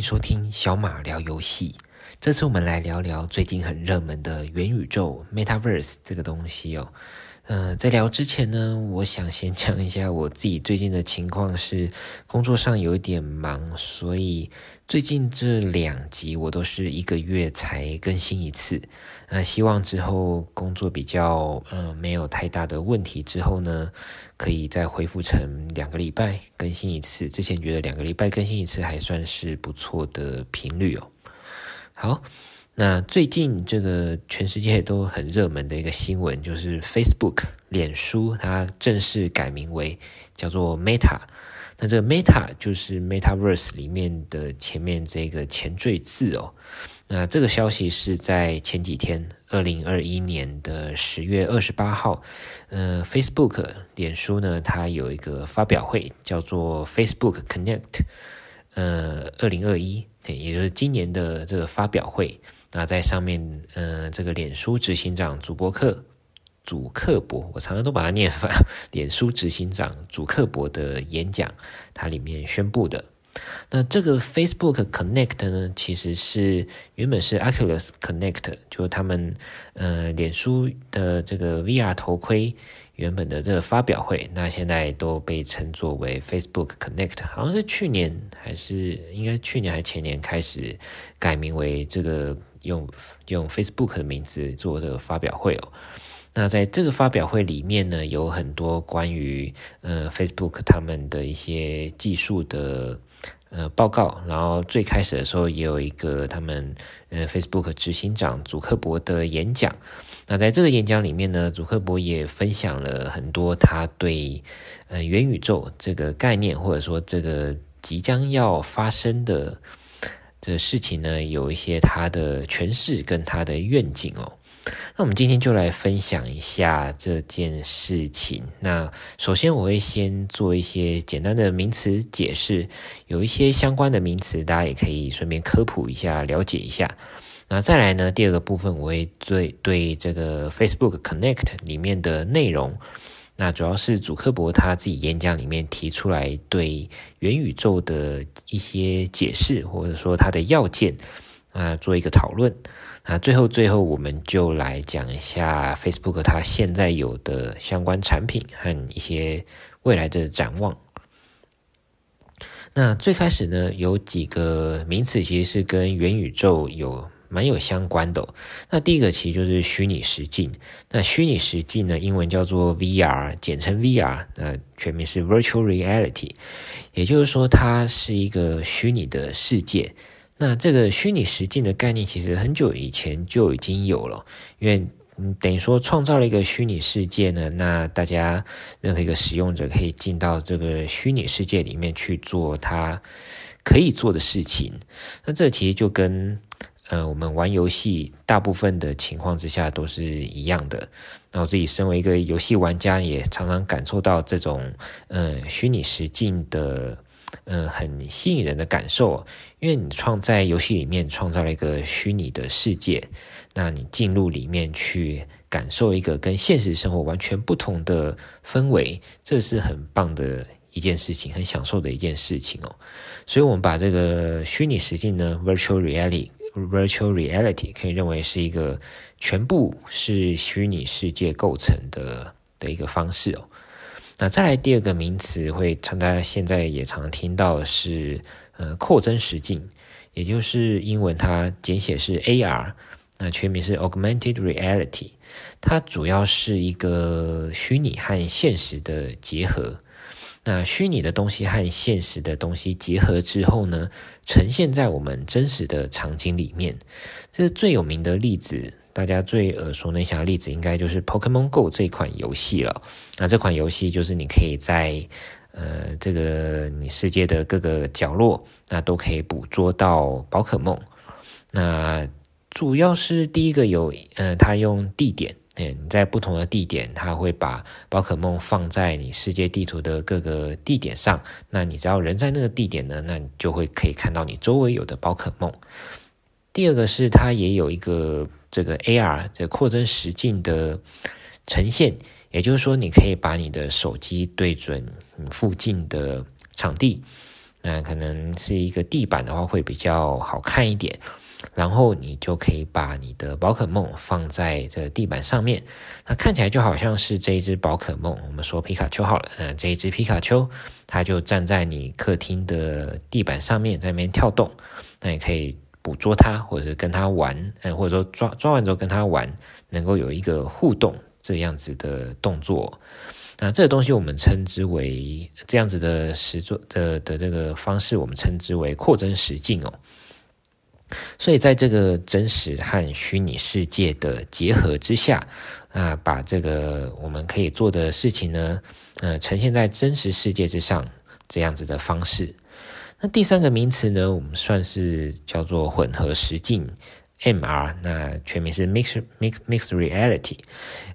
收听小马聊游戏。这次我们来聊聊最近很热门的元宇宙 （Metaverse） 这个东西哦。嗯、呃，在聊之前呢，我想先讲一下我自己最近的情况是，工作上有一点忙，所以最近这两集我都是一个月才更新一次。那、希望之后工作比较嗯、没有太大的问题之后呢，可以再恢复成两个礼拜更新一次。之前觉得两个礼拜更新一次还算是不错的频率哦。好。那最近这个全世界都很热门的一个新闻，就是 Facebook 脸书它正式改名为叫做 Meta。那这个 Meta 就是 Metaverse 里面的前面这个前缀字哦。那这个消息是在前几天，二零二一年的十月二十八号，呃，Facebook 脸书呢，它有一个发表会，叫做 Facebook Connect，呃，二零二一，也就是今年的这个发表会。那在上面，呃，这个脸书执行长祖伯克、祖克伯，我常常都把它念反。脸书执行长祖克伯的演讲，它里面宣布的。那这个 Facebook Connect 呢，其实是原本是 Oculus Connect，就是他们呃脸书的这个 VR 头盔。原本的这个发表会，那现在都被称作为 Facebook Connect，好像是去年还是应该去年还是前年开始改名为这个用用 Facebook 的名字做这个发表会哦。那在这个发表会里面呢，有很多关于呃 Facebook 他们的一些技术的呃报告，然后最开始的时候也有一个他们呃 Facebook 执行长祖克伯的演讲。那在这个演讲里面呢，祖克伯也分享了很多他对呃元宇宙这个概念，或者说这个即将要发生的这事情呢，有一些他的诠释跟他的愿景哦。那我们今天就来分享一下这件事情。那首先我会先做一些简单的名词解释，有一些相关的名词，大家也可以顺便科普一下，了解一下。那再来呢，第二个部分我会对对这个 Facebook Connect 里面的内容，那主要是祖克伯他自己演讲里面提出来对元宇宙的一些解释，或者说他的要件啊，做一个讨论。那最后最后我们就来讲一下 Facebook 它现在有的相关产品和一些未来的展望。那最开始呢，有几个名词其实是跟元宇宙有。蛮有相关的。那第一个其实就是虚拟实境。那虚拟实境呢，英文叫做 VR，简称 VR，那全名是 Virtual Reality。也就是说，它是一个虚拟的世界。那这个虚拟实境的概念，其实很久以前就已经有了。因为，等于说创造了一个虚拟世界呢，那大家任何一个使用者可以进到这个虚拟世界里面去做他可以做的事情。那这其实就跟呃，我们玩游戏大部分的情况之下都是一样的。那我自己身为一个游戏玩家，也常常感受到这种呃虚拟实境的呃很吸引人的感受。因为你创在游戏里面创造了一个虚拟的世界，那你进入里面去感受一个跟现实生活完全不同的氛围，这是很棒的一件事情，很享受的一件事情哦。所以，我们把这个虚拟实境呢，Virtual Reality。Virtual reality 可以认为是一个全部是虚拟世界构成的的一个方式哦。那再来第二个名词，会常大家现在也常听到的是呃扩增实境，也就是英文它简写是 AR，那全名是 Augmented Reality，它主要是一个虚拟和现实的结合。那虚拟的东西和现实的东西结合之后呢，呈现在我们真实的场景里面。这是最有名的例子，大家最耳熟能详的例子，应该就是 Pokémon Go 这款游戏了。那这款游戏就是你可以在呃这个你世界的各个角落，那都可以捕捉到宝可梦。那主要是第一个有，呃，它用地点。你在不同的地点，它会把宝可梦放在你世界地图的各个地点上。那你只要人在那个地点呢，那你就会可以看到你周围有的宝可梦。第二个是它也有一个这个 AR 这扩增实境的呈现，也就是说，你可以把你的手机对准你附近的场地，那可能是一个地板的话会比较好看一点。然后你就可以把你的宝可梦放在这个地板上面，那看起来就好像是这一只宝可梦。我们说皮卡丘好了，嗯，这一只皮卡丘，它就站在你客厅的地板上面，在那边跳动。那也可以捕捉它，或者是跟它玩，嗯，或者说抓抓完之后跟它玩，能够有一个互动这样子的动作。那这个东西我们称之为这样子的实作的的这个方式，我们称之为扩增实境哦。所以，在这个真实和虚拟世界的结合之下，啊，把这个我们可以做的事情呢，呃，呈现在真实世界之上，这样子的方式。那第三个名词呢，我们算是叫做混合实境 （MR），那全名是 Mixed Mixed Mixed Reality。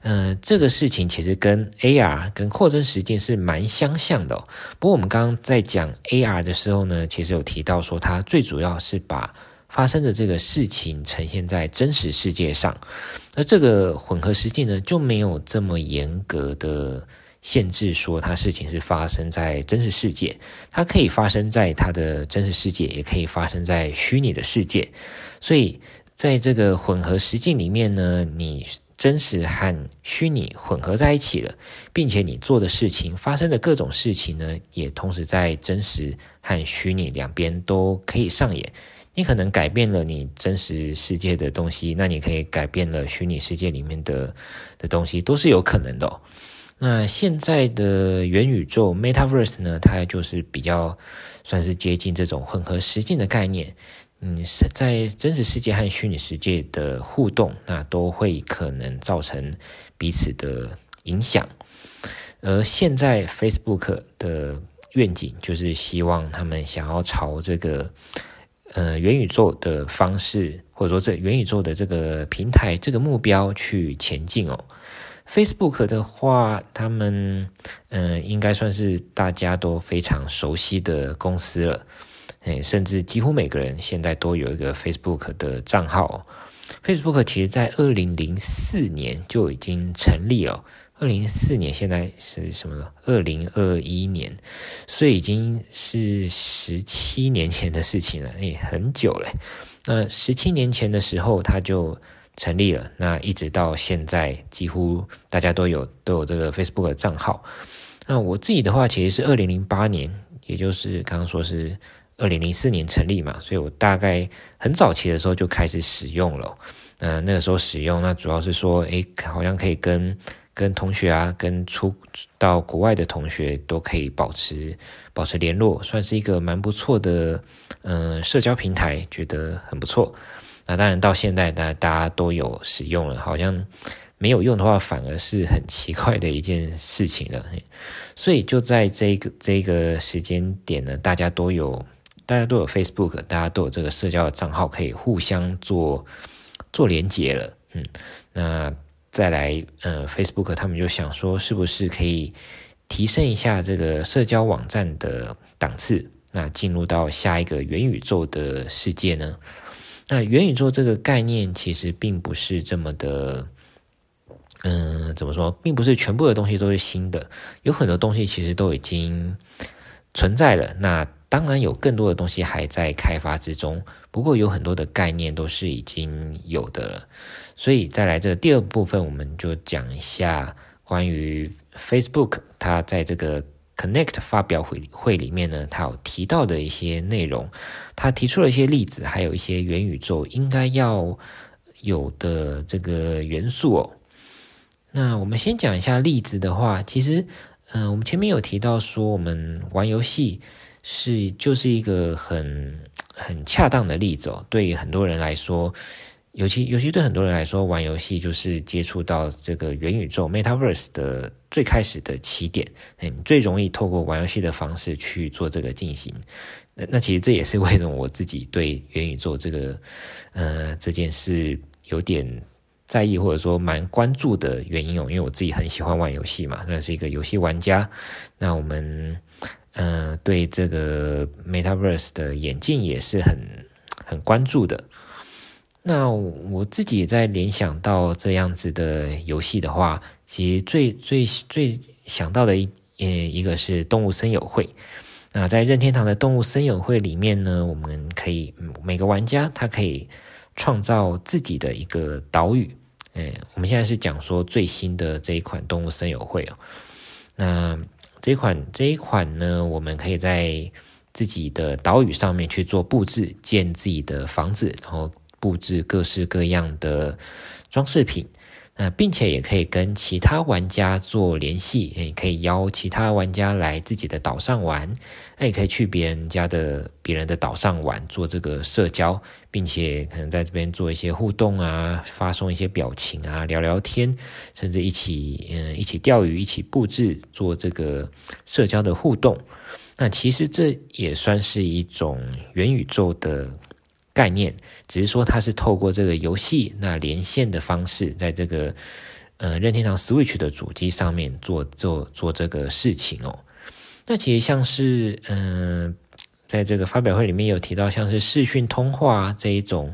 呃，这个事情其实跟 AR 跟扩增实境是蛮相像的。不过，我们刚刚在讲 AR 的时候呢，其实有提到说，它最主要是把发生的这个事情呈现在真实世界上，而这个混合实境呢，就没有这么严格的限制，说它事情是发生在真实世界，它可以发生在它的真实世界，也可以发生在虚拟的世界。所以在这个混合实境里面呢，你真实和虚拟混合在一起了，并且你做的事情发生的各种事情呢，也同时在真实和虚拟两边都可以上演。你可能改变了你真实世界的东西，那你可以改变了虚拟世界里面的的东西，都是有可能的。那现在的元宇宙 （Metaverse） 呢，它就是比较算是接近这种混合实境的概念。嗯，是在真实世界和虚拟世界的互动，那都会可能造成彼此的影响。而现在 Facebook 的愿景就是希望他们想要朝这个。呃，元宇宙的方式，或者说这元宇宙的这个平台，这个目标去前进哦。Facebook 的话，他们嗯、应该算是大家都非常熟悉的公司了，诶，甚至几乎每个人现在都有一个 Facebook 的账号。Facebook 其实在二零零四年就已经成立了。二零一四年，现在是什么？二零二一年，所以已经是十七年前的事情了，诶，很久了。那十七年前的时候，他就成立了。那一直到现在，几乎大家都有都有这个 Facebook 的账号。那我自己的话，其实是二零零八年，也就是刚刚说是二零零四年成立嘛，所以我大概很早期的时候就开始使用了。那那个时候使用，那主要是说，诶，好像可以跟跟同学啊，跟出到国外的同学都可以保持保持联络，算是一个蛮不错的嗯、社交平台，觉得很不错。那当然到现在，大大家都有使用了，好像没有用的话，反而是很奇怪的一件事情了。所以就在这个这个时间点呢，大家都有大家都有 Facebook，大家都有这个社交的账号，可以互相做做连接了。嗯，那。再来，呃，Facebook 他们就想说，是不是可以提升一下这个社交网站的档次？那进入到下一个元宇宙的世界呢？那元宇宙这个概念其实并不是这么的，嗯、怎么说？并不是全部的东西都是新的，有很多东西其实都已经存在了。那当然有更多的东西还在开发之中，不过有很多的概念都是已经有的了。所以再来这第二部分，我们就讲一下关于 Facebook 它在这个 Connect 发表会会里面呢，他有提到的一些内容，他提出了一些例子，还有一些元宇宙应该要有的这个元素哦。那我们先讲一下例子的话，其实，嗯、我们前面有提到说，我们玩游戏。是，就是一个很很恰当的例子哦。对于很多人来说，尤其尤其对很多人来说，玩游戏就是接触到这个元宇宙 （Metaverse） 的最开始的起点。嗯，最容易透过玩游戏的方式去做这个进行。那那其实这也是为什么我自己对元宇宙这个呃这件事有点在意，或者说蛮关注的原因哦。因为我自己很喜欢玩游戏嘛，那是一个游戏玩家。那我们。嗯、呃，对这个 Metaverse 的眼镜也是很很关注的。那我自己也在联想到这样子的游戏的话，其实最最最想到的一呃一个是动物森友会。那在任天堂的动物森友会里面呢，我们可以每个玩家他可以创造自己的一个岛屿。哎，我们现在是讲说最新的这一款动物森友会哦。那这一款这一款呢，我们可以在自己的岛屿上面去做布置，建自己的房子，然后布置各式各样的装饰品。那并且也可以跟其他玩家做联系，也可以邀其他玩家来自己的岛上玩，那也可以去别人家的别人的岛上玩，做这个社交，并且可能在这边做一些互动啊，发送一些表情啊，聊聊天，甚至一起嗯一起钓鱼，一起布置，做这个社交的互动。那其实这也算是一种元宇宙的。概念只是说，它是透过这个游戏那连线的方式，在这个呃任天堂 Switch 的主机上面做做做这个事情哦。那其实像是嗯、在这个发表会里面有提到，像是视讯通话这一种，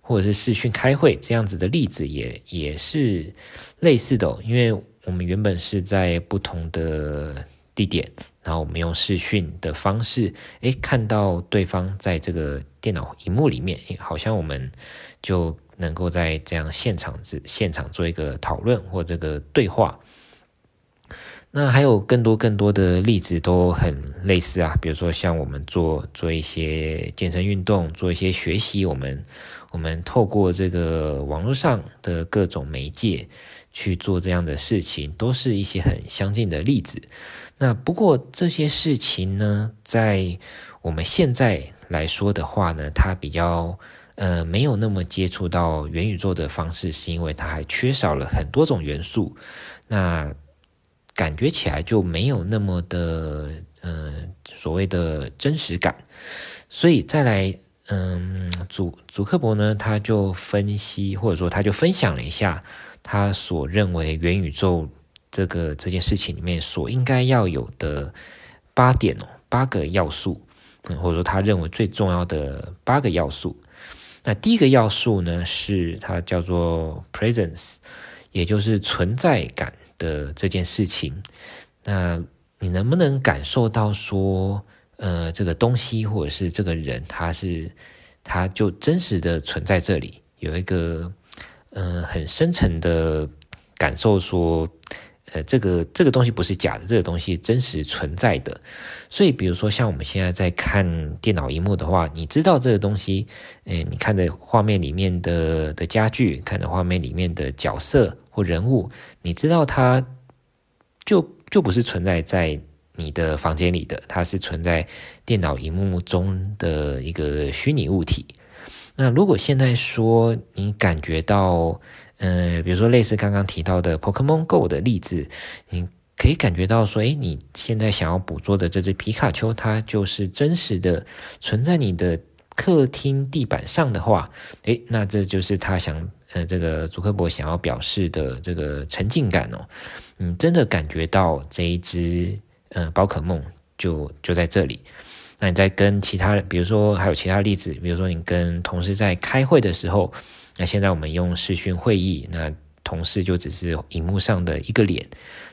或者是视讯开会这样子的例子也，也也是类似的哦。因为我们原本是在不同的地点。然后我们用视讯的方式，诶，看到对方在这个电脑荧幕里面，好像我们就能够在这样现场现场做一个讨论或这个对话。那还有更多更多的例子都很类似啊，比如说像我们做做一些健身运动，做一些学习，我们我们透过这个网络上的各种媒介去做这样的事情，都是一些很相近的例子。那不过这些事情呢，在我们现在来说的话呢，它比较呃没有那么接触到元宇宙的方式，是因为它还缺少了很多种元素，那感觉起来就没有那么的呃所谓的真实感，所以再来嗯，祖祖克伯呢，他就分析或者说他就分享了一下他所认为元宇宙。这个这件事情里面所应该要有的八点哦，八个要素，或者说他认为最重要的八个要素。那第一个要素呢，是它叫做 presence，也就是存在感的这件事情。那你能不能感受到说，呃，这个东西或者是这个人，他是他就真实的存在这里，有一个呃很深层的感受说。呃，这个这个东西不是假的，这个东西真实存在的。所以，比如说像我们现在在看电脑荧幕的话，你知道这个东西，诶，你看着画面里面的的家具，看着画面里面的角色或人物，你知道它就就不是存在在你的房间里的，它是存在电脑荧幕中的一个虚拟物体。那如果现在说你感觉到，嗯，比如说类似刚刚提到的 Pokemon Go 的例子，你可以感觉到说，诶，你现在想要捕捉的这只皮卡丘，它就是真实的存在你的客厅地板上的话，诶，那这就是他想，呃，这个祖克伯想要表示的这个沉浸感哦。你真的感觉到这一只，呃，宝可梦就就在这里。那你在跟其他人，比如说还有其他例子，比如说你跟同事在开会的时候。那现在我们用视讯会议，那同事就只是荧幕上的一个脸，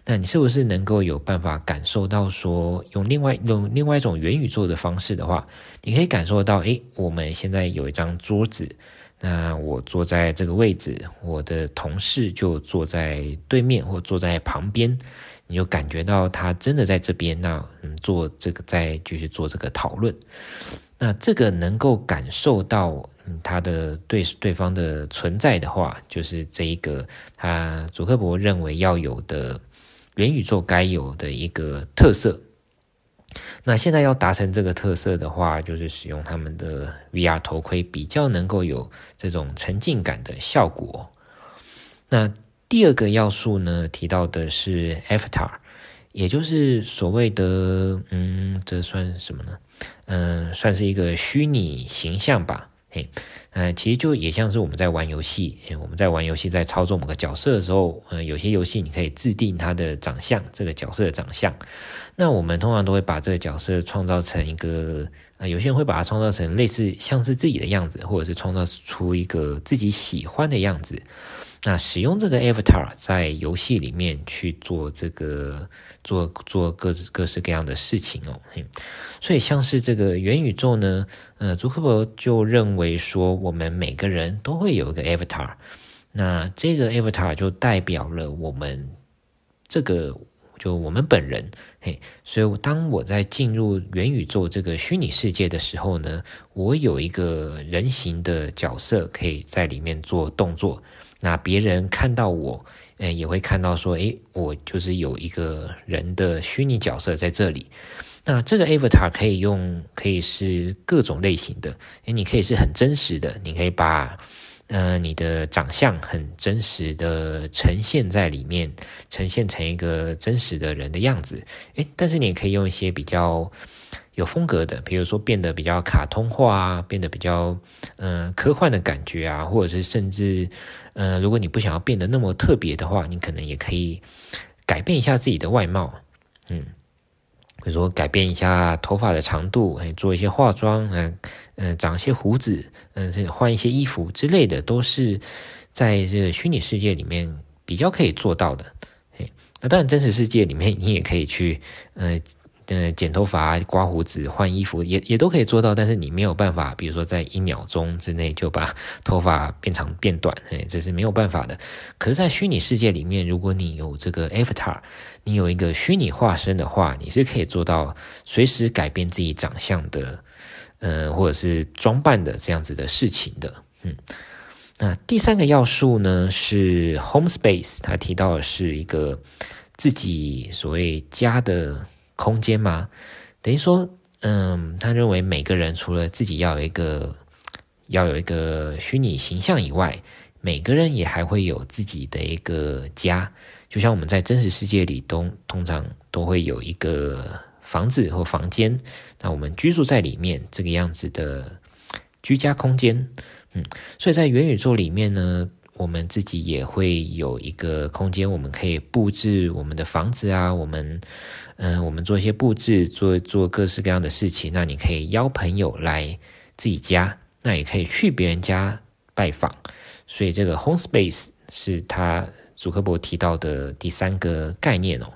那你是不是能够有办法感受到说，用另外用另外一种元宇宙的方式的话，你可以感受到，诶，我们现在有一张桌子，那我坐在这个位置，我的同事就坐在对面或坐在旁边，你就感觉到他真的在这边，那嗯，做这个再继续做这个讨论。那这个能够感受到他的对对方的存在的话，就是这一个他祖克伯认为要有的元宇宙该有的一个特色。那现在要达成这个特色的话，就是使用他们的 VR 头盔，比较能够有这种沉浸感的效果。那第二个要素呢，提到的是 Avatar，也就是所谓的嗯，这算什么呢？嗯，算是一个虚拟形象吧。嘿，呃，其实就也像是我们在玩游戏，我们在玩游戏，在操作某个角色的时候，呃，有些游戏你可以制定它的长相，这个角色的长相。那我们通常都会把这个角色创造成一个，呃，有些人会把它创造成类似像是自己的样子，或者是创造出一个自己喜欢的样子。那使用这个 avatar 在游戏里面去做这个做做各各式各样的事情哦，所以像是这个元宇宙呢，呃，祖克伯就认为说，我们每个人都会有一个 avatar，那这个 avatar 就代表了我们这个就我们本人，嘿，所以当我在进入元宇宙这个虚拟世界的时候呢，我有一个人形的角色可以在里面做动作。那别人看到我，诶，也会看到说，诶，我就是有一个人的虚拟角色在这里。那这个 avatar 可以用，可以是各种类型的，诶，你可以是很真实的，你可以把，呃，你的长相很真实的呈现在里面，呈现成一个真实的人的样子。诶，但是你也可以用一些比较有风格的，比如说变得比较卡通化啊，变得比较嗯、科幻的感觉啊，或者是甚至、呃，如果你不想要变得那么特别的话，你可能也可以改变一下自己的外貌，嗯，比如说改变一下头发的长度，还做一些化妆，嗯嗯，长一些胡子，嗯，甚至换一些衣服之类的，都是在这个虚拟世界里面比较可以做到的。嘿，那当然真实世界里面你也可以去，嗯、呃，剪头发、刮胡子、换衣服也也都可以做到，但是你没有办法，比如说在一秒钟之内就把头发变长变短，哎，这是没有办法的。可是，在虚拟世界里面，如果你有这个 avatar，你有一个虚拟化身的话，你是可以做到随时改变自己长相的，呃，或者是装扮的这样子的事情的。嗯，那第三个要素呢是 home space，他提到的是一个自己所谓家的。空间吗？等于说，嗯，他认为每个人除了自己要有一个要有一个虚拟形象以外，每个人也还会有自己的一个家。就像我们在真实世界里都通常都会有一个房子或房间，那我们居住在里面这个样子的居家空间。嗯，所以在元宇宙里面呢，我们自己也会有一个空间，我们可以布置我们的房子啊，我们。嗯，我们做一些布置，做做各式各样的事情。那你可以邀朋友来自己家，那也可以去别人家拜访。所以这个 home space 是他祖克伯提到的第三个概念哦。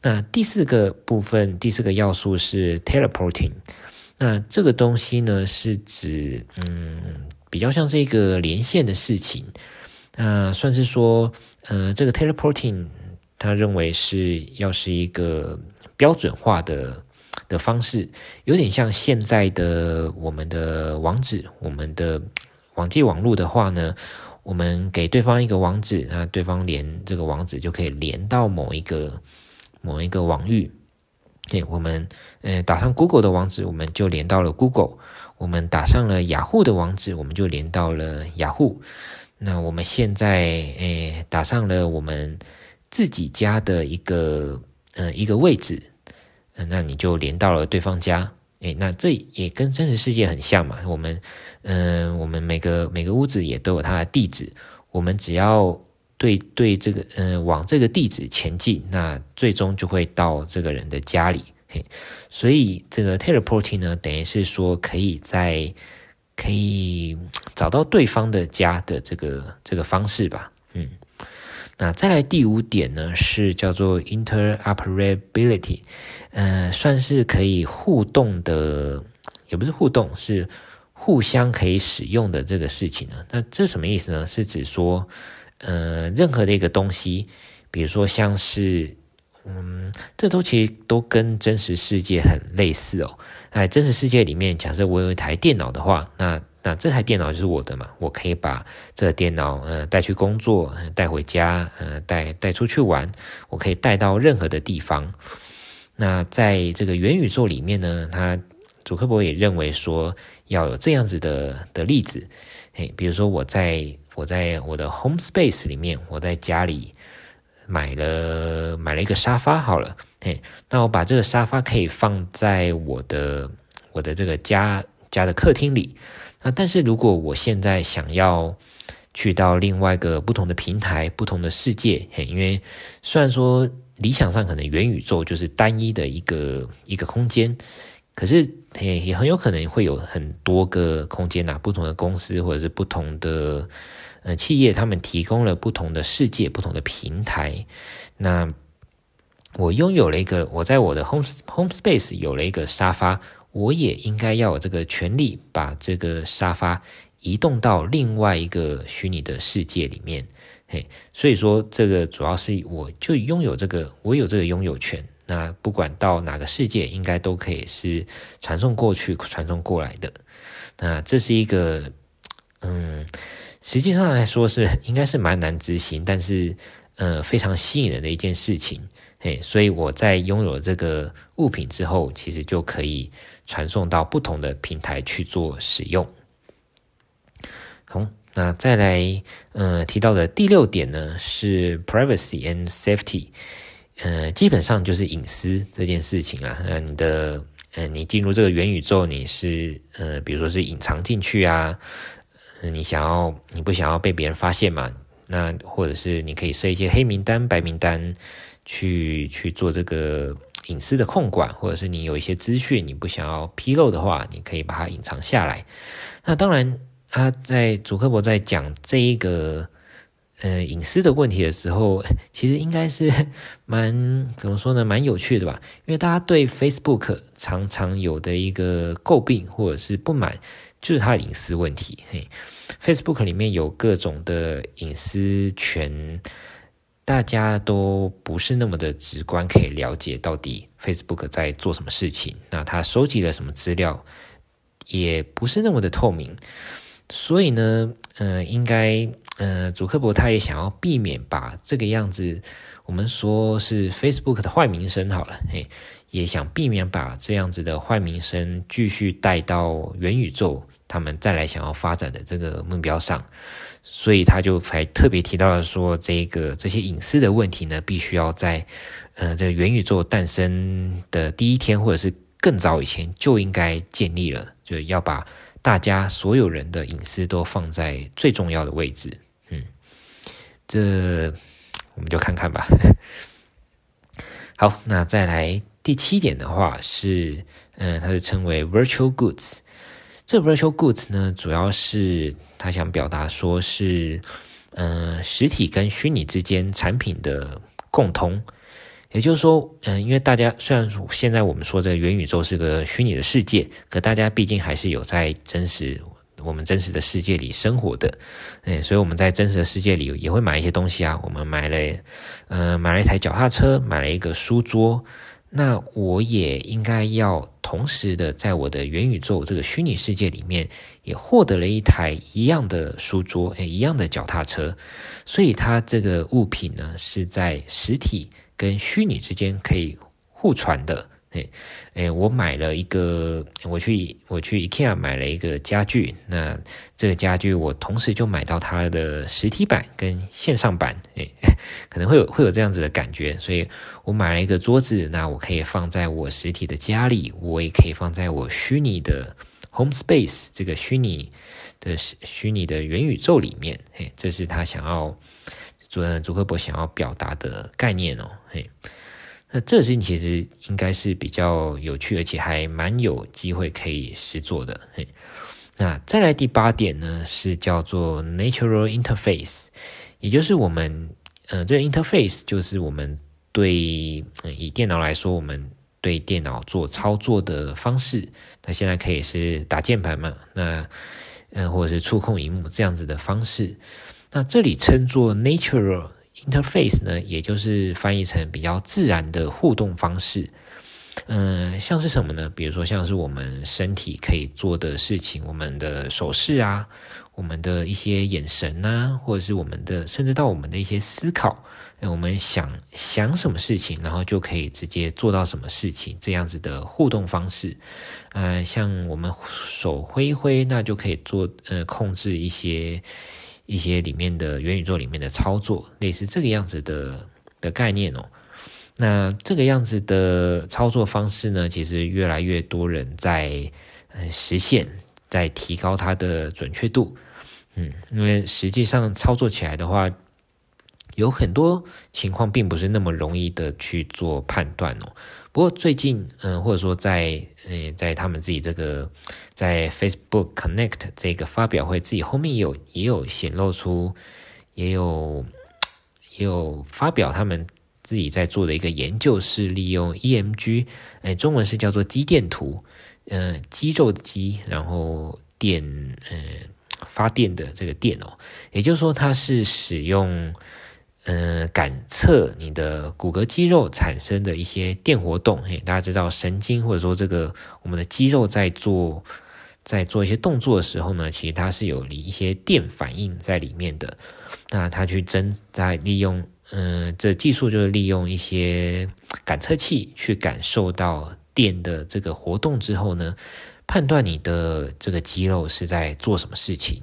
那第四个部分，第四个要素是 teleporting。那这个东西呢，是指嗯，比较像是一个连线的事情。那算是说，呃，这个 teleporting。他认为是要是一个标准化的的方式，有点像现在的我们的网址，我们的网际网络的话呢，我们给对方一个网址，那对方连这个网址就可以连到某一个某一个网域。对，我们呃打上 Google 的网址，我们就连到了 Google；我们打上了雅虎的网址，我们就连到了雅虎。那我们现在诶打上了我们。自己家的一个呃一个位置，呃，那你就连到了对方家，诶，那这也跟真实世界很像嘛。我们嗯、我们每个每个屋子也都有它的地址，我们只要对对这个嗯、往这个地址前进，那最终就会到这个人的家里。嘿，所以这个 teleporting 呢，等于是说可以在可以找到对方的家的这个这个方式吧，那再来第五点呢，是叫做 interoperability，呃，算是可以互动的，也不是互动，是互相可以使用的这个事情呢。那这什么意思呢？是指说，呃，任何的一个东西，比如说像是，嗯，这都其实都跟真实世界很类似哦。在真实世界里面，假设我有一台电脑的话，那那这台电脑就是我的嘛，我可以把这个电脑呃带去工作，带回家，呃带带出去玩，我可以带到任何的地方。那在这个元宇宙里面呢，他祖克伯也认为说要有这样子的的例子，嘿，比如说我在我在我的 home space 里面，我在家里买了买了一个沙发，好了，嘿，那我把这个沙发可以放在我的我的这个家家的客厅里。那但是如果我现在想要去到另外一个不同的平台、不同的世界，嘿因为虽然说理想上可能元宇宙就是单一的一个一个空间，可是也也很有可能会有很多个空间呐，不同的公司或者是不同的呃企业，他们提供了不同的世界、不同的平台。那我拥有了一个，我在我的 home home space 有了一个沙发，我也应该要有这个权利，把这个沙发移动到另外一个虚拟的世界里面。嘿，所以说这个主要是我就拥有这个，我有这个拥有权。那不管到哪个世界，应该都可以是传送过去、传送过来的。那这是一个，嗯，实际上来说是应该是蛮难执行，但是呃非常吸引人的一件事情。嘿，所以我在拥有这个物品之后，其实就可以传送到不同的平台去做使用。好。那再来，呃，提到的第六点呢，是 privacy and safety，呃，基本上就是隐私这件事情啊。呃，你的，呃，你进入这个元宇宙，你是，呃，比如说是隐藏进去啊，你想要，你不想要被别人发现嘛？那或者是你可以设一些黑名单、白名单，去去做这个隐私的控管，或者是你有一些资讯你不想要披露的话，你可以把它隐藏下来。那当然。他在祖克伯在讲这一个呃隐私的问题的时候，其实应该是蛮怎么说呢，蛮有趣的吧？因为大家对 Facebook 常常有的一个诟病或者是不满，就是它的隐私问题。嘿，Facebook 里面有各种的隐私权，大家都不是那么的直观可以了解到底 Facebook 在做什么事情，那他收集了什么资料，也不是那么的透明。所以呢，呃，应该，呃，祖克伯他也想要避免把这个样子，我们说是 Facebook 的坏名声好了，嘿，也想避免把这样子的坏名声继续带到元宇宙，他们再来想要发展的这个目标上，所以他就还特别提到了说，这个这些隐私的问题呢，必须要在，呃，这个元宇宙诞生的第一天或者是更早以前就应该建立了，就要把。大家所有人的隐私都放在最重要的位置，嗯，这我们就看看吧。好，那再来第七点的话是，嗯，它是称为 virtual goods。这 virtual goods 呢，主要是他想表达说是，嗯，实体跟虚拟之间产品的共通。也就是说，嗯，因为大家虽然现在我们说这个元宇宙是个虚拟的世界，可大家毕竟还是有在真实我们真实的世界里生活的，嗯，所以我们在真实的世界里也会买一些东西啊。我们买了，嗯，买了一台脚踏车，买了一个书桌，那我也应该要同时的在我的元宇宙这个虚拟世界里面也获得了一台一样的书桌，诶，一样的脚踏车，所以它这个物品呢是在实体。跟虚拟之间可以互传的，诶诶，我买了一个，我去我去 IKEA 买了一个家具，那这个家具我同时就买到它的实体版跟线上版，诶，可能会有会有这样子的感觉，所以我买了一个桌子，那我可以放在我实体的家里，我也可以放在我虚拟的 home space 这个虚拟的虚拟的元宇宙里面，诶，这是他想要。主任祖克伯想要表达的概念哦，嘿，那这事情其实应该是比较有趣，而且还蛮有机会可以实做的，嘿。那再来第八点呢，是叫做 Natural Interface，也就是我们，呃，这个 Interface 就是我们对，呃，以电脑来说，我们对电脑做操作的方式。那现在可以是打键盘嘛，那，呃，或者是触控萤幕这样子的方式。那这里称作 natural interface 呢，也就是翻译成比较自然的互动方式。嗯、像是什么呢？比如说像是我们身体可以做的事情，我们的手势啊，我们的一些眼神啊，或者是我们的，甚至到我们的一些思考，我们想想什么事情，然后就可以直接做到什么事情，这样子的互动方式。呃，像我们手挥挥，那就可以做呃控制一些。一些里面的元宇宙里面的操作，类似这个样子的的概念哦。那这个样子的操作方式呢，其实越来越多人在实现，在提高它的准确度。嗯，因为实际上操作起来的话，有很多情况并不是那么容易的去做判断哦。不过最近，嗯，或者说在，嗯，在他们自己这个在 Facebook Connect 这个发表会自己后面也有也有显露出，也有也有发表他们自己在做的一个研究，是利用 EMG，哎，中文是叫做肌电图，嗯，肌肉的肌，然后电，嗯，发电的这个电哦，也就是说它是使用。嗯、呃，感测你的骨骼肌肉产生的一些电活动，嘿，大家知道神经或者说这个我们的肌肉在做在做一些动作的时候呢，其实它是有一些电反应在里面的。那它去侦在利用，嗯、这技术就是利用一些感测器去感受到电的这个活动之后呢，判断你的这个肌肉是在做什么事情。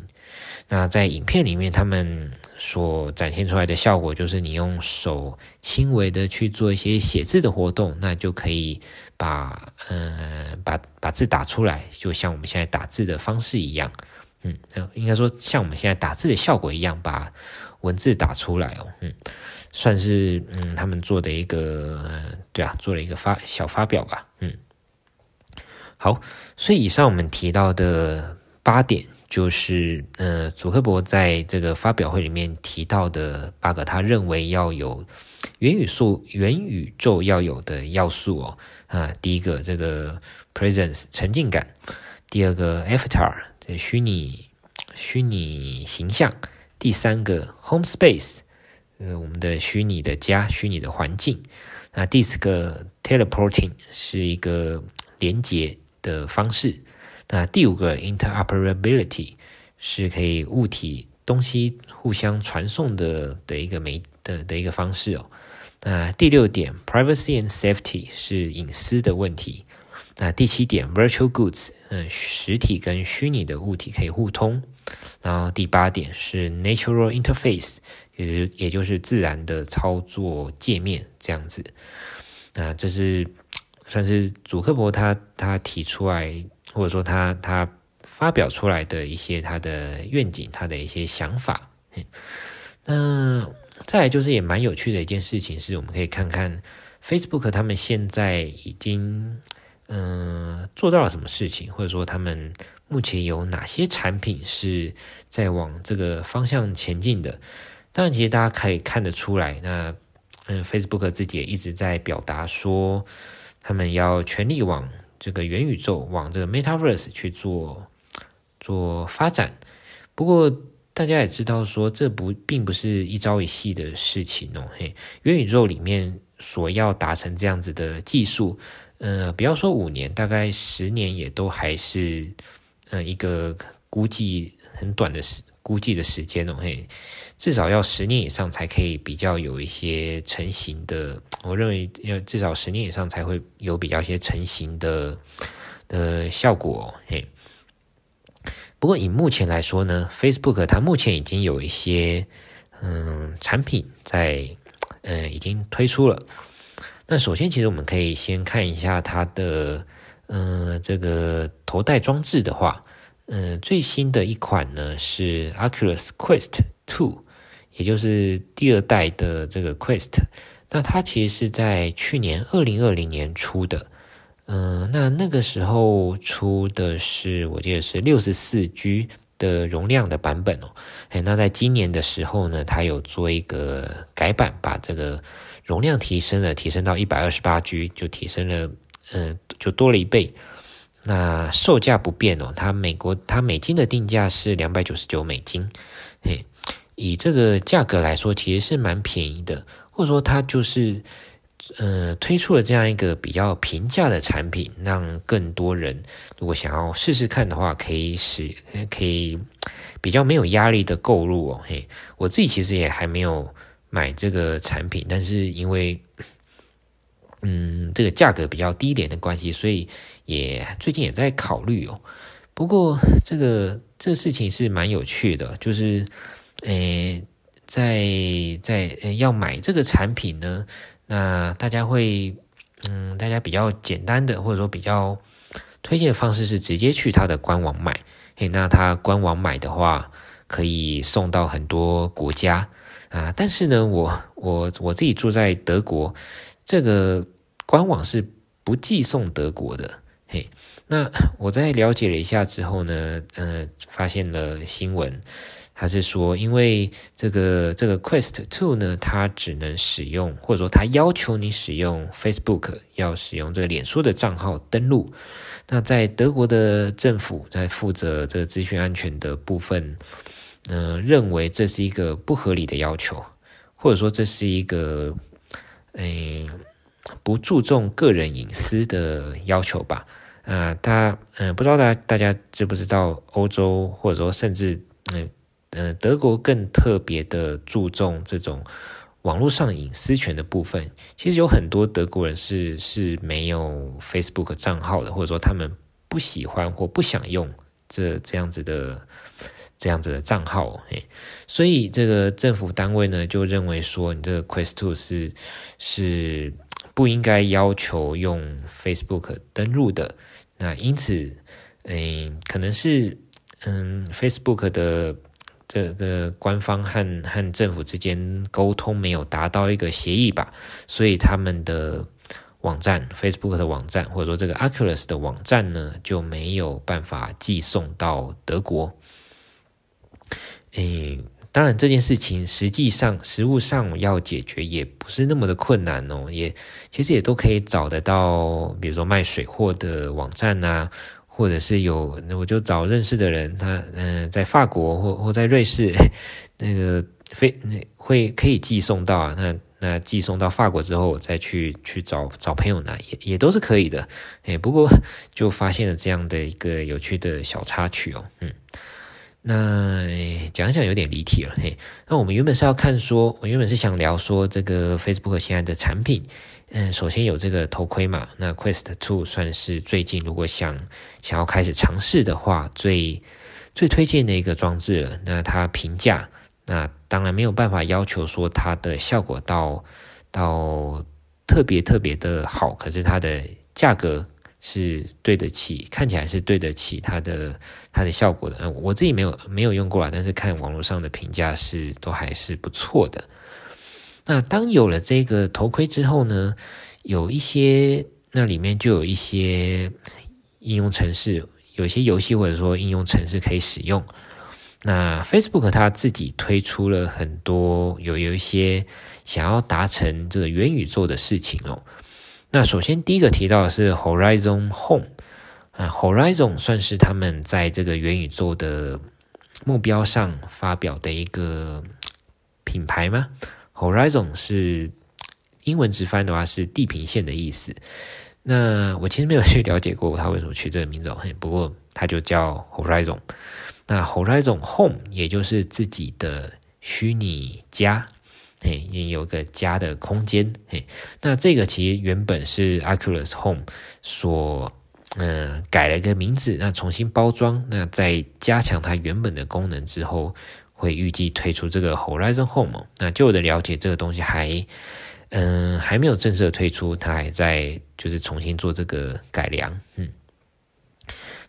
那在影片里面，他们所展现出来的效果就是，你用手轻微的去做一些写字的活动，那就可以把嗯把把字打出来，就像我们现在打字的方式一样，嗯，应该说像我们现在打字的效果一样，把文字打出来哦，嗯，算是嗯他们做的一个对啊，做了一个发小发表吧，嗯，好，所以以上我们提到的八点。就是呃，祖克伯在这个发表会里面提到的八个，他认为要有元宇宙元宇宙要有的要素哦啊，第一个这个 presence 沉浸感，第二个 avatar 这虚拟虚拟形象，第三个 home space 呃我们的虚拟的家虚拟的环境，那第四个 teleporting 是一个连接的方式。那第五个 interoperability 是可以物体东西互相传送的的一个媒的的一个方式哦。那第六点 privacy and safety 是隐私的问题。那第七点 virtual goods 嗯，实体跟虚拟的物体可以互通。然后第八点是 natural interface 也就也就是自然的操作界面这样子。那这是算是祖克伯他他提出来。或者说他他发表出来的一些他的愿景，他的一些想法。那再来就是也蛮有趣的一件事情，是我们可以看看 Facebook 他们现在已经嗯、做到了什么事情，或者说他们目前有哪些产品是在往这个方向前进的。当然，其实大家可以看得出来，那嗯 Facebook 自己也一直在表达说，他们要全力往。这个元宇宙往这个 Metaverse 去做做发展，不过大家也知道说，这不并不是一朝一夕的事情哦。嘿，元宇宙里面所要达成这样子的技术，呃，不要说五年，大概十年也都还是呃一个估计很短的时估计的时间哦。嘿。至少要十年以上才可以比较有一些成型的，我认为要至少十年以上才会有比较一些成型的的效果。嘿，不过以目前来说呢，Facebook 它目前已经有一些嗯产品在嗯已经推出了。那首先，其实我们可以先看一下它的嗯这个头戴装置的话，嗯最新的一款呢是 Oculus Quest Two。也就是第二代的这个 Quest，那它其实是在去年二零二零年出的，嗯、那那个时候出的是我记得是六十四 G 的容量的版本哦，哎，那在今年的时候呢，它有做一个改版，把这个容量提升了，提升到一百二十八 G，就提升了，嗯、就多了一倍。那售价不变哦，它美国它美金的定价是两百九十九美金，嘿。以这个价格来说，其实是蛮便宜的，或者说它就是，呃，推出了这样一个比较平价的产品，让更多人如果想要试试看的话，可以使可以比较没有压力的购入哦。嘿，我自己其实也还没有买这个产品，但是因为，嗯，这个价格比较低廉的关系，所以也最近也在考虑哦。不过这个这个事情是蛮有趣的，就是。诶，在在要买这个产品呢，那大家会，嗯，大家比较简单的或者说比较推荐的方式是直接去他的官网买。诶，那他官网买的话，可以送到很多国家。啊。但是呢，我我我自己住在德国，这个官网是不寄送德国的。嘿，那我在了解了一下之后呢，呃，发现了新闻。他是说，因为这个这个 Quest Two 呢，它只能使用，或者说它要求你使用 Facebook，要使用这个脸书的账号登录。那在德国的政府在负责这个资讯安全的部分，嗯、呃，认为这是一个不合理的要求，或者说这是一个，嗯、不注重个人隐私的要求吧。啊、呃，大家，嗯、不知道大家大家知不知道，欧洲或者说甚至，嗯、呃。德国更特别的注重这种网络上隐私权的部分。其实有很多德国人是是没有 Facebook 账号的，或者说他们不喜欢或不想用这这样子的这样子的账号。嘿，所以这个政府单位呢就认为说，你这个 Quest Two 是是不应该要求用 Facebook 登录的。那因此，嗯，可能是嗯 Facebook 的。这个官方和和政府之间沟通没有达到一个协议吧，所以他们的网站，Facebook 的网站，或者说这个 Oculus 的网站呢，就没有办法寄送到德国。诶，当然这件事情实际上实物上要解决也不是那么的困难哦，也其实也都可以找得到，比如说卖水货的网站啊。或者是有，我就找认识的人，他嗯、在法国或或在瑞士，那个飞那会可以寄送到啊。那那寄送到法国之后，我再去去找找朋友拿，也也都是可以的。哎，不过就发现了这样的一个有趣的小插曲哦。嗯，那讲讲有点离题了。嘿，那我们原本是要看说，我原本是想聊说这个 Facebook 现在的产品。嗯，首先有这个头盔嘛，那 Quest Two 算是最近如果想想要开始尝试的话，最最推荐的一个装置了。那它平价，那当然没有办法要求说它的效果到到特别特别的好，可是它的价格是对得起，看起来是对得起它的它的效果的。嗯，我自己没有没有用过啊，但是看网络上的评价是都还是不错的。那当有了这个头盔之后呢，有一些那里面就有一些应用程式，有些游戏或者说应用程式可以使用。那 Facebook 它自己推出了很多有有一些想要达成这个元宇宙的事情哦。那首先第一个提到的是 Horizon Home 啊，Horizon 算是他们在这个元宇宙的目标上发表的一个品牌吗？Horizon 是英文直翻的话是地平线的意思。那我其实没有去了解过他为什么取这个名字，嘿不过它就叫 Horizon。那 Horizon Home 也就是自己的虚拟家，嘿，也有个家的空间。嘿，那这个其实原本是 Oculus Home 所嗯、改了一个名字，那重新包装，那在加强它原本的功能之后。会预计推出这个 Horizon Home，那就我的了解，这个东西还嗯还没有正式的推出，它还在就是重新做这个改良。嗯，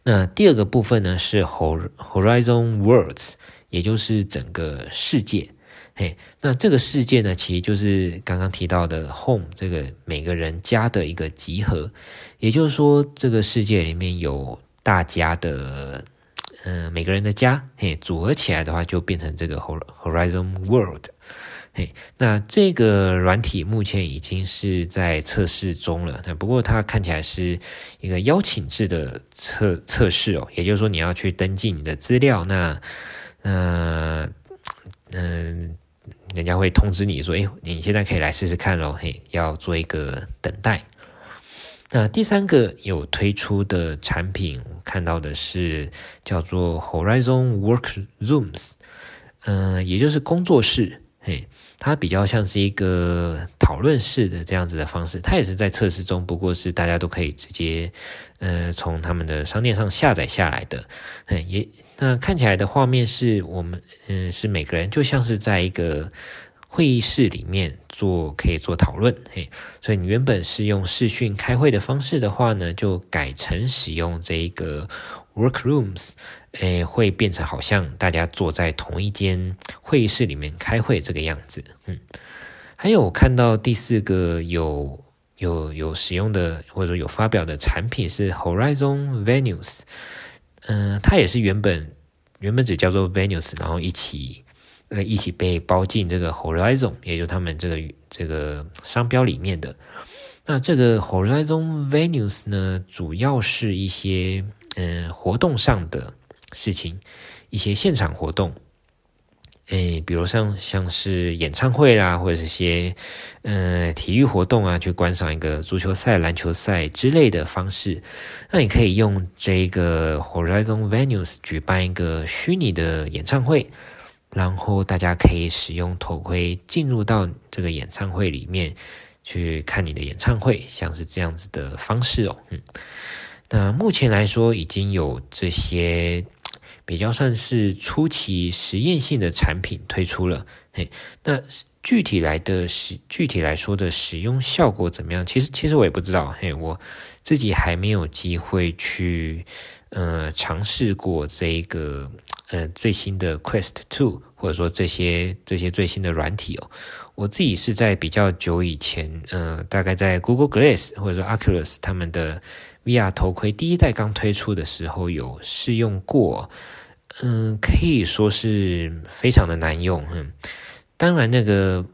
那第二个部分呢是 Horizon Worlds，也就是整个世界。嘿，那这个世界呢，其实就是刚刚提到的 Home 这个每个人家的一个集合，也就是说，这个世界里面有大家的。嗯，每个人的家，嘿，组合起来的话，就变成这个 Horizon World，嘿，那这个软体目前已经是在测试中了。那不过它看起来是一个邀请制的测测试哦，也就是说你要去登记你的资料，那，嗯嗯，人家会通知你说，哎，你现在可以来试试看喽，嘿，要做一个等待。那第三个有推出的产品，看到的是叫做 Horizon Workrooms，嗯、也就是工作室，嘿，它比较像是一个讨论式的这样子的方式，它也是在测试中，不过是大家都可以直接，呃，从他们的商店上下载下来的，嘿，也那看起来的画面是我们，嗯、是每个人就像是在一个会议室里面做可以做讨论，嘿，所以你原本是用视讯开会的方式的话呢，就改成使用这一个 workrooms，诶，会变成好像大家坐在同一间会议室里面开会这个样子，嗯，还有我看到第四个有有有使用的或者说有发表的产品是 Horizon Venues，嗯、它也是原本原本只叫做 Venues，然后一起。呃，一起被包进这个 Horizon，也就他们这个这个商标里面的。那这个 Horizon Venues 呢，主要是一些嗯、活动上的事情，一些现场活动，诶，比如像像是演唱会啦，或者是一些嗯、呃、体育活动啊，去观赏一个足球赛、篮球赛之类的方式。那你可以用这个 Horizon Venues 举办一个虚拟的演唱会。然后大家可以使用头盔进入到这个演唱会里面去看你的演唱会，像是这样子的方式哦。嗯，那目前来说已经有这些比较算是初期实验性的产品推出了。嘿，那具体来的使具体来说的使用效果怎么样？其实其实我也不知道。嘿，我自己还没有机会去呃尝试过这个。呃，最新的 Quest Two，或者说这些这些最新的软体哦，我自己是在比较久以前，呃，大概在 Google Glass 或者说 Oculus 他们的 VR 头盔第一代刚推出的时候有试用过，嗯、可以说是非常的难用，嗯，当然那个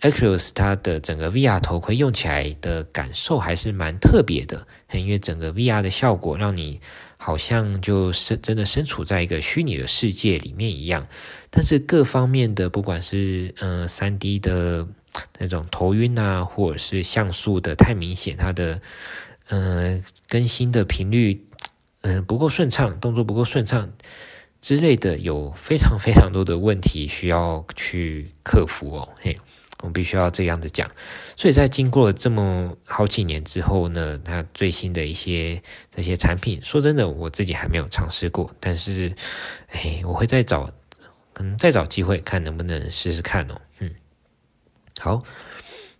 Oculus 它的整个 VR 头盔用起来的感受还是蛮特别的，因为整个 VR 的效果让你。好像就是真的身处在一个虚拟的世界里面一样，但是各方面的，不管是嗯三 D 的那种头晕啊，或者是像素的太明显，它的嗯、更新的频率嗯、不够顺畅，动作不够顺畅之类的，有非常非常多的问题需要去克服哦，嘿。我们必须要这样子讲，所以在经过了这么好几年之后呢，它最新的一些这些产品，说真的，我自己还没有尝试过，但是，哎，我会再找，可能再找机会看能不能试试看哦。嗯，好，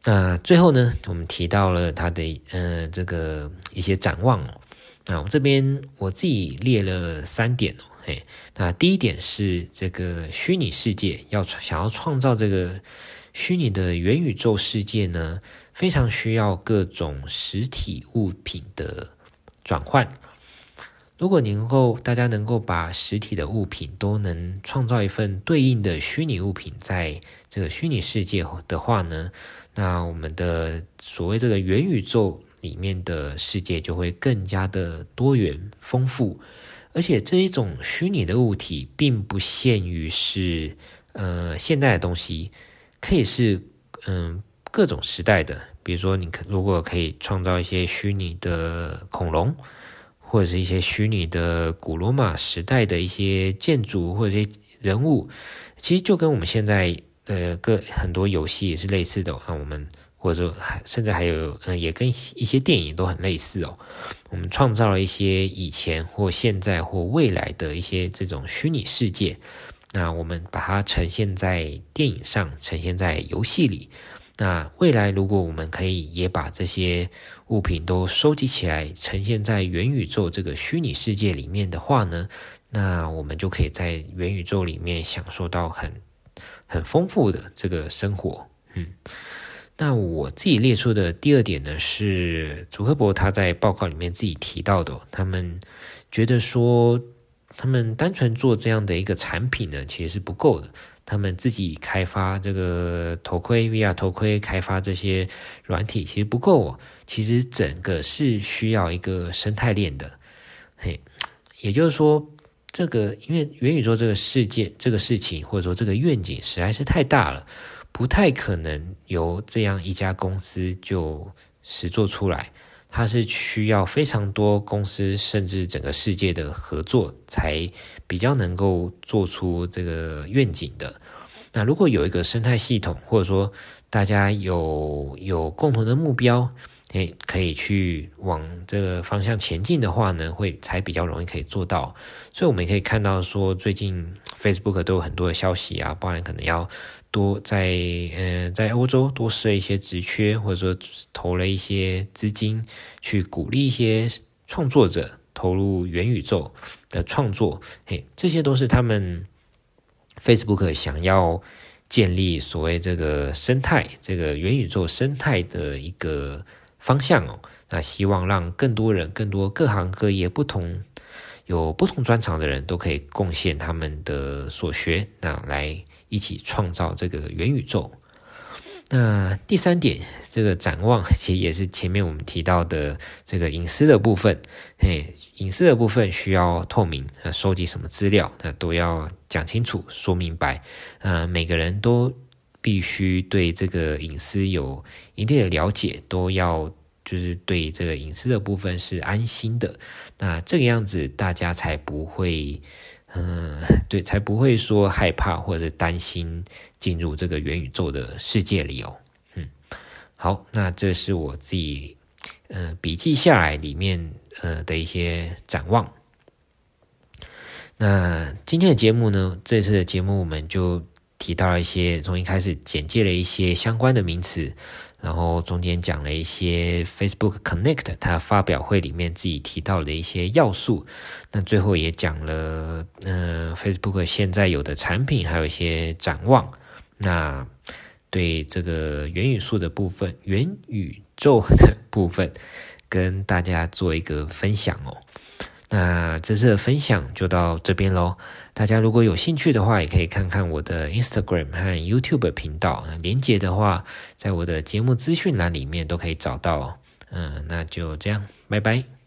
那最后呢，我们提到了它的呃这个一些展望哦。那我这边我自己列了三点哦，嘿，那第一点是这个虚拟世界要想要创造这个。虚拟的元宇宙世界呢，非常需要各种实体物品的转换。如果能够大家能够把实体的物品都能创造一份对应的虚拟物品，在这个虚拟世界的话呢，那我们的所谓这个元宇宙里面的世界就会更加的多元丰富。而且这一种虚拟的物体，并不限于是呃现代的东西。可以是嗯各种时代的，比如说你可如果可以创造一些虚拟的恐龙，或者是一些虚拟的古罗马时代的一些建筑或者一些人物，其实就跟我们现在呃各很多游戏也是类似的。啊我们或者说还甚至还有嗯也跟一些电影都很类似哦。我们创造了一些以前或现在或未来的一些这种虚拟世界。那我们把它呈现在电影上，呈现在游戏里。那未来如果我们可以也把这些物品都收集起来，呈现在元宇宙这个虚拟世界里面的话呢，那我们就可以在元宇宙里面享受到很很丰富的这个生活。嗯，那我自己列出的第二点呢，是祖克伯他在报告里面自己提到的，他们觉得说。他们单纯做这样的一个产品呢，其实是不够的。他们自己开发这个头盔，VR 头盔，开发这些软体，其实不够哦。其实整个是需要一个生态链的。嘿，也就是说，这个因为元宇宙这个世界，这个事情或者说这个愿景实在是太大了，不太可能由这样一家公司就实做出来。它是需要非常多公司，甚至整个世界的合作，才比较能够做出这个愿景的。那如果有一个生态系统，或者说大家有有共同的目标，诶，可以去往这个方向前进的话呢，会才比较容易可以做到。所以我们可以看到说，最近 Facebook 都有很多的消息啊，包含可能要多在呃在欧洲多设一些职缺，或者说投了一些资金去鼓励一些创作者投入元宇宙的创作。嘿，这些都是他们 Facebook 想要建立所谓这个生态，这个元宇宙生态的一个方向哦。那希望让更多人、更多各行各业、不同有不同专长的人都可以贡献他们的所学，那来一起创造这个元宇宙。那第三点，这个展望其实也是前面我们提到的这个隐私的部分。嘿，隐私的部分需要透明，那收集什么资料，那都要讲清楚、说明白。呃，每个人都必须对这个隐私有一定的了解，都要就是对这个隐私的部分是安心的。那这个样子，大家才不会。嗯，对，才不会说害怕或者担心进入这个元宇宙的世界里哦。嗯，好，那这是我自己呃笔记下来里面呃的一些展望。那今天的节目呢，这次的节目我们就提到了一些，从一开始简介了一些相关的名词。然后中间讲了一些 Facebook Connect 它发表会里面自己提到的一些要素，那最后也讲了，嗯、，Facebook 现在有的产品，还有一些展望。那对这个元宇宙的部分，元宇宙的部分，跟大家做一个分享哦。那这次的分享就到这边喽。大家如果有兴趣的话，也可以看看我的 Instagram 和 YouTube 频道。连接的话，在我的节目资讯栏里面都可以找到。嗯，那就这样，拜拜。